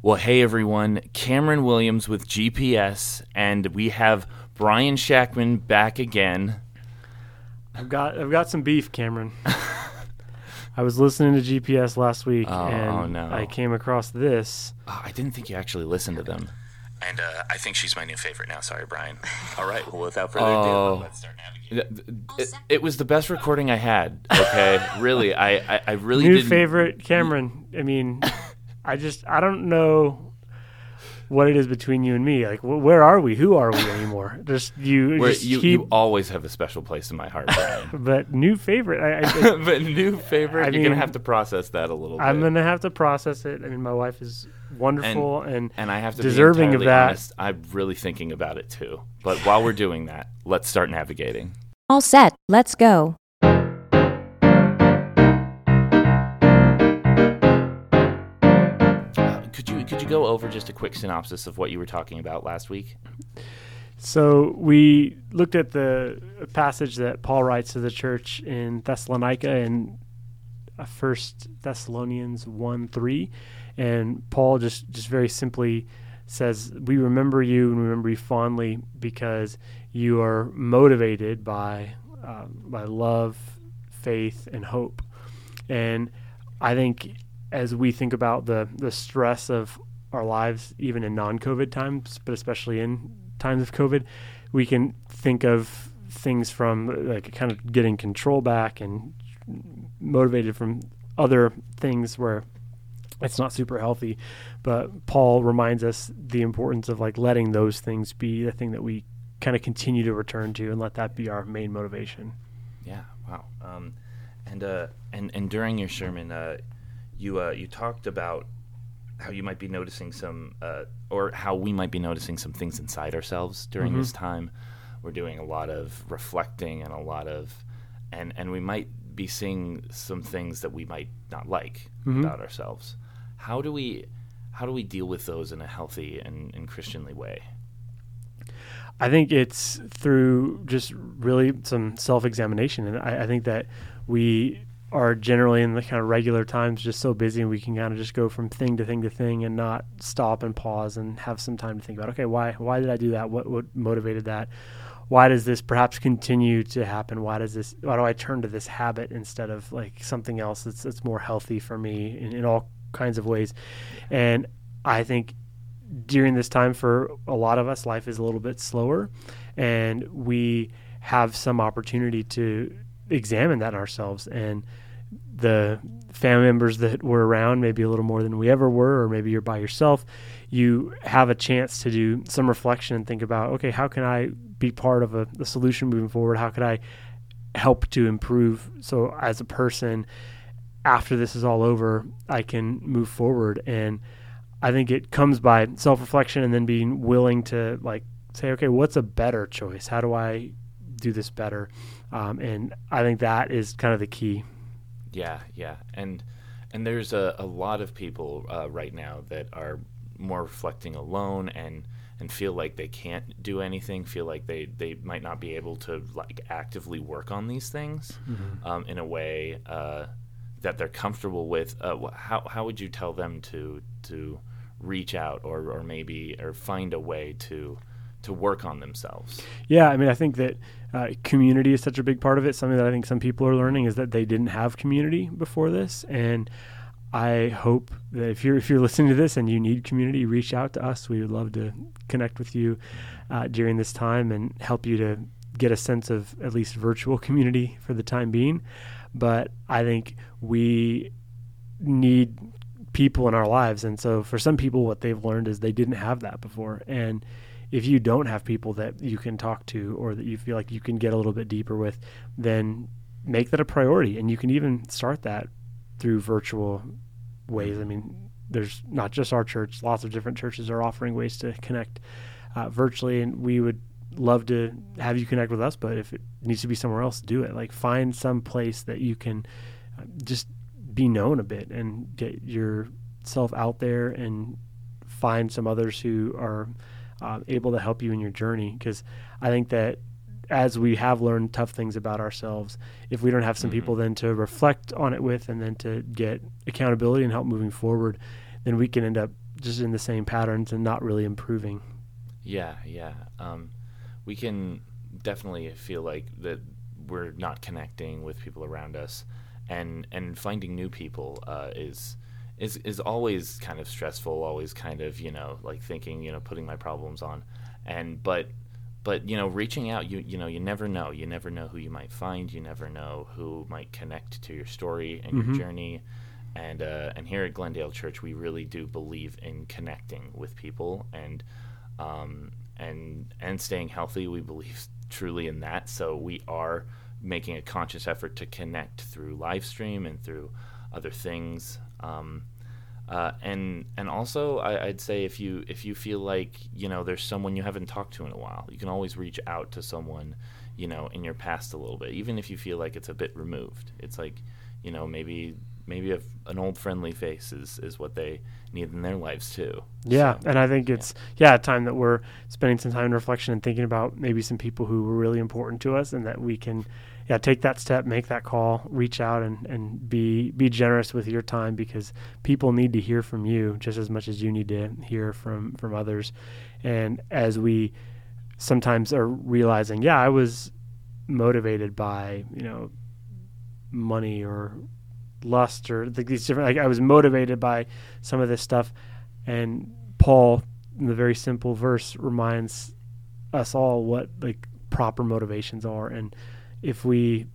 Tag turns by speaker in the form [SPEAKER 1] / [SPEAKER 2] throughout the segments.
[SPEAKER 1] Well, hey everyone, Cameron Williams with GPS, and we have Brian Shackman back again.
[SPEAKER 2] I've got I've got some beef, Cameron. I was listening to GPS last week,
[SPEAKER 1] Oh,
[SPEAKER 2] and
[SPEAKER 1] oh, no.
[SPEAKER 2] I came across this.
[SPEAKER 1] Oh, I didn't think you actually listened to them. And uh, I think she's my new favorite now. Sorry, Brian.
[SPEAKER 3] All right. Well, without further
[SPEAKER 1] Oh.
[SPEAKER 3] ado, let's start navigating.
[SPEAKER 1] It, it- it was the best recording I had. Okay, really, I, I, I really
[SPEAKER 2] New
[SPEAKER 1] didn't.
[SPEAKER 2] favorite, Cameron. I mean, I just I don't know what it is between you and me. Like, wh- where are we? Who are we anymore? Just you.
[SPEAKER 1] Where
[SPEAKER 2] just
[SPEAKER 1] you,
[SPEAKER 2] keep,
[SPEAKER 1] you always have a special place in my heart, Brian.
[SPEAKER 2] but new favorite. I, I,
[SPEAKER 1] but new favorite,
[SPEAKER 2] I
[SPEAKER 1] you're gonna have to process that a little bit.
[SPEAKER 2] I'm gonna have to process it. I mean, my wife is wonderful, and,
[SPEAKER 1] and I have to
[SPEAKER 2] deserving
[SPEAKER 1] be
[SPEAKER 2] of
[SPEAKER 1] entirely
[SPEAKER 2] that.
[SPEAKER 1] honest. I'm really thinking about it too. But while we're doing that, let's start navigating.
[SPEAKER 4] All set, let's go.
[SPEAKER 1] Could you go over just a quick synopsis of what you were talking about last week?
[SPEAKER 2] So we looked at the passage that Paul writes to the church in Thessalonica in uh, First Thessalonians one three, and Paul just just very simply says, "We remember you and remember you fondly because you are motivated by uh, by love, faith, and hope." And I think as we think about the the stress of our lives, even in non-COVID times, but especially in times of COVID, we can think of things from like kind of getting control back and motivated from other things where it's not super healthy. But Paul reminds us the importance of like letting those things be the thing that we kind of continue to return to and let that be our main motivation.
[SPEAKER 1] Yeah. Wow. Um, and uh, and and during your sermon, uh, you uh, you talked about how you might be noticing some, uh, or how we might be noticing some things inside ourselves during this time. We're doing a lot of reflecting and a lot of, and and we might be seeing some things that we might not like about ourselves. How do we how do we deal with those in a healthy and, and Christianly way?
[SPEAKER 2] I think it's through just really some self examination. And I, I think that we are generally in the kind of regular times just so busy and we can kind of just go from thing to thing to thing and not stop and pause and have some time to think about okay why why did I do that? What what motivated that? Why does this perhaps continue to happen? Why does this why do I turn to this habit instead of like something else that's that's more healthy for me in, in all kinds of ways? And I think during this time for a lot of us life is a little bit slower and we have some opportunity to examine that ourselves and the family members that were around maybe a little more than we ever were or maybe you're by yourself you have a chance to do some reflection and think about okay how can i be part of a, the solution moving forward? How could i help to improve so as a person after this is all over i can move forward? And i think it comes by self-reflection and then being willing to like say okay what's a better choice? How do i do this better. Um, and i think that is kind of the key.
[SPEAKER 1] Yeah, yeah, and and there's a, a lot of people uh, right now that are more reflecting alone and and feel like they can't do anything, feel like they they might not be able to like actively work on these things um, in a way uh, that they're comfortable with. Uh, how how would you tell them to to reach out or or maybe or find a way to to work on themselves?
[SPEAKER 2] Yeah, I mean, I think that uh, community is such a big part of it. Something that I think some people are learning is that they didn't have community before this, and I hope that if you're if you're listening to this and you need community, reach out to us. We would love to connect with you uh, during this time and help you to get a sense of at least virtual community for the time being. But I think we need people in our lives, and so for some people, what they've learned is they didn't have that before, and if you don't have people that you can talk to or that you feel like you can get a little bit deeper with, then make that a priority. And you can even start that through virtual ways. I mean, there's not just our church, lots of different churches are offering ways to connect uh, virtually. And we would love to have you connect with us, but if it needs to be somewhere else, do it. Like find some place that you can uh, just be known a bit and get yourself out there and find some others who are uh, able to help you in your journey. Because I think that as we have learned tough things about ourselves, if we don't have some people then to reflect on it with and then to get accountability and help moving forward, then we can end up just in the same patterns and not really improving.
[SPEAKER 1] Yeah, yeah. Um, we can definitely feel like that we're not connecting with people around us, and and finding new people uh, is is is always kind of stressful. Always kind of you know like thinking you know putting my problems on, and but but you know reaching out you you know you never know. You never know who you might find. You never know who might connect to your story and
[SPEAKER 2] Mhm.
[SPEAKER 1] your journey. And uh, and here at Glendale Church we really do believe in connecting with people and um, and and staying healthy. We believe truly in that. So we are making a conscious effort to connect through live stream and through other things um, uh, and and also I, I'd say if you if you feel like you know there's someone you haven't talked to in a while, you can always reach out to someone you know in your past a little bit, even if you feel like it's a bit removed. It's like you know maybe maybe a, an old friendly face is is what they need in their lives too.
[SPEAKER 2] Yeah,
[SPEAKER 1] So,
[SPEAKER 2] and I think it's yeah a time that we're spending some time in reflection and thinking about maybe some people who were really important to us, and that we can yeah take that step, make that call, reach out, and and be be generous with your time because people need to hear from you just as much as you need to hear from from others, and as we sometimes are realizing, yeah, I was motivated by you know money or lust or like these different like I was motivated by some of this stuff. And Paul in the very simple verse reminds us all what like proper motivations are. And if we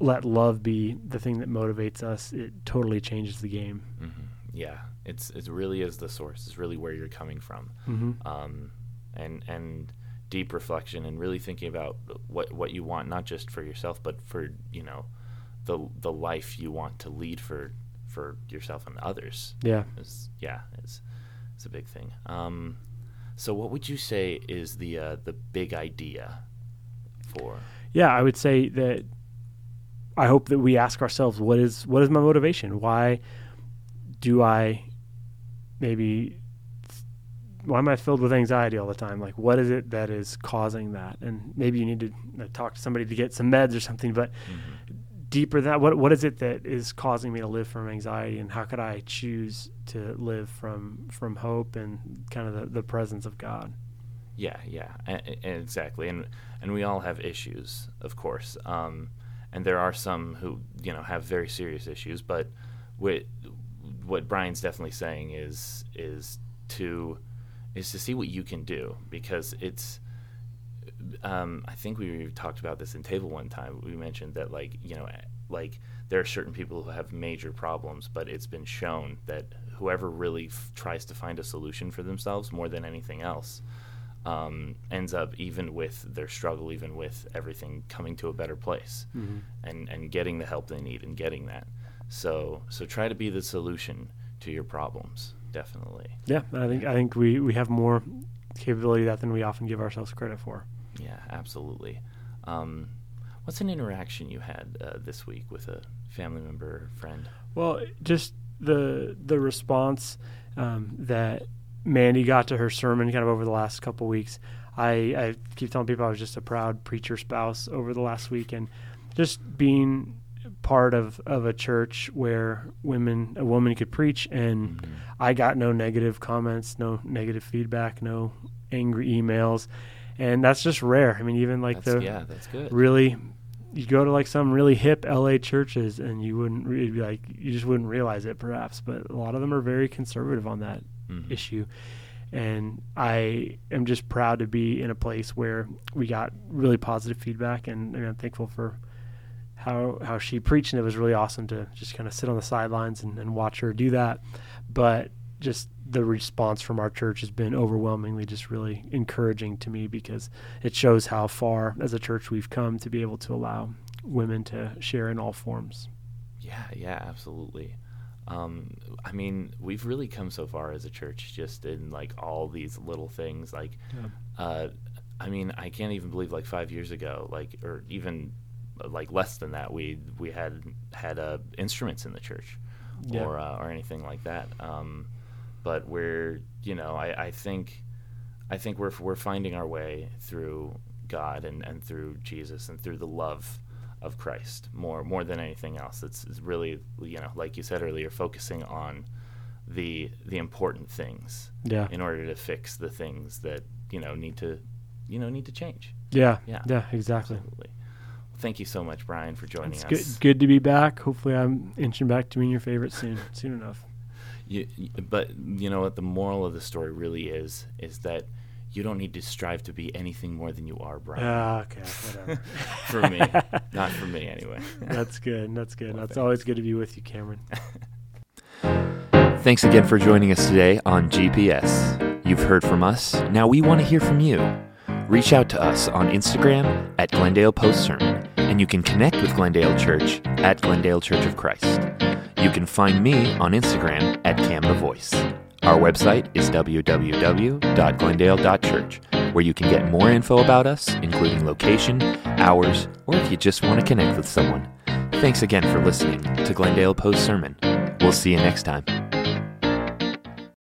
[SPEAKER 2] let love be the thing that motivates us it totally changes the game
[SPEAKER 1] mhm. yeah, it's it really is the source. It's really where you're coming from.
[SPEAKER 2] mm-hmm.
[SPEAKER 1] um, and and deep reflection and really thinking about what what you want not just for yourself but for you know the the life you want to lead for for yourself and others
[SPEAKER 2] yeah
[SPEAKER 1] is yeah is is a big thing um, so what would you say is the uh, the big idea for
[SPEAKER 2] yeah i would say that i hope that we ask ourselves what is what is my motivation? Why do i maybe why am i filled with anxiety all the time? Like what is it that is causing that? And maybe you need to uh, talk to somebody to get some meds or something but deeper than that what what is it that is causing me to live from anxiety? And how could i choose to live from from hope and kind of the, the presence of god
[SPEAKER 1] Yeah, yeah, a- a- exactly. And and we all have issues, of course. Um, and there are some who you know have very serious issues. But what what Brian's definitely saying is is to is to see what you can do because it's. Um, I think we talked about this in table one time. We mentioned that like you know like there are certain people who have major problems, but it's been shown that whoever really f- tries to find a solution for themselves more than anything else um, ends up even with their struggle, even with everything coming to a better place, and and getting the help they need and getting that. So so try to be the solution to your problems. Definitely.
[SPEAKER 2] yeah i think i think we we have more capability of that than we often give ourselves credit for
[SPEAKER 1] Yeah, absolutely. Um, what's an interaction you had uh, this week with a family member, or friend?
[SPEAKER 2] Well, just the the response um, that Mandy got to her sermon kind of over the last couple weeks. I, I keep telling people I was just a proud preacher spouse over the last week, and just being part of, of a church where women a woman could preach, and mm-hmm. I got no negative comments, no negative feedback, no angry emails, and that's just rare. I mean, even like
[SPEAKER 1] That's,
[SPEAKER 2] the
[SPEAKER 1] yeah, that's good.
[SPEAKER 2] really you go to like some really hip LA churches and you wouldn't really be like you just wouldn't realize it perhaps but a lot of them are very conservative on that
[SPEAKER 1] Mhm.
[SPEAKER 2] issue and I am just proud to be in a place where we got really positive feedback and, and I'm thankful for how how she preached and it was really awesome to just kind of sit on the sidelines and, and watch her do that but just the response from our church has been overwhelmingly just really encouraging to me because it shows how far as a church we've come to be able to allow women to share in all forms.
[SPEAKER 1] Yeah, yeah, absolutely. Um, I mean, we've really come so far as a church, just in like all these little things. Like, uh, I mean, I can't even believe like five years ago, like, or even uh, like less than that, we we had had uh, instruments in the church,
[SPEAKER 2] Yeah.
[SPEAKER 1] or uh, or anything like that. Um, but we're, you know, I, I think, I think we're we're finding our way through God and, and through Jesus and through the love of Christ more more than anything else. It's, it's really you know like you said earlier, focusing on
[SPEAKER 5] the the important things
[SPEAKER 2] Yeah.
[SPEAKER 5] in order to fix the things that you know need to you know need to change.
[SPEAKER 2] Yeah.
[SPEAKER 5] Yeah.
[SPEAKER 2] Yeah. Exactly.
[SPEAKER 5] Absolutely. Thank you so much, Brian, for joining
[SPEAKER 2] It's
[SPEAKER 5] us.
[SPEAKER 2] good. Good to be back. Hopefully, I'm inching back to being your favorite soon. Soon enough.
[SPEAKER 5] You, you- but you know what? The moral of the story really is is that you don't need to strive to be anything more than you are, Brian.
[SPEAKER 2] Ah, okay. Whatever.
[SPEAKER 5] for me, not for me anyway.
[SPEAKER 2] That's good. That's good.
[SPEAKER 5] Well,
[SPEAKER 2] That's always good to be with you, Cameron.
[SPEAKER 1] Thanks again for joining us today on GPS. You've heard from us. Now we want to hear from you. Reach out to us on Instagram at Glendale Post Sermon, and you can connect with Glendale Church at Glendale Church of Christ. You can find me on Instagram at Cam the Voice. Our website is www.glendale.church, where you can get more info about us, including location, hours, or if you just want to connect with someone. Thanks again for listening to Glendale Post Sermon. We'll see you next time.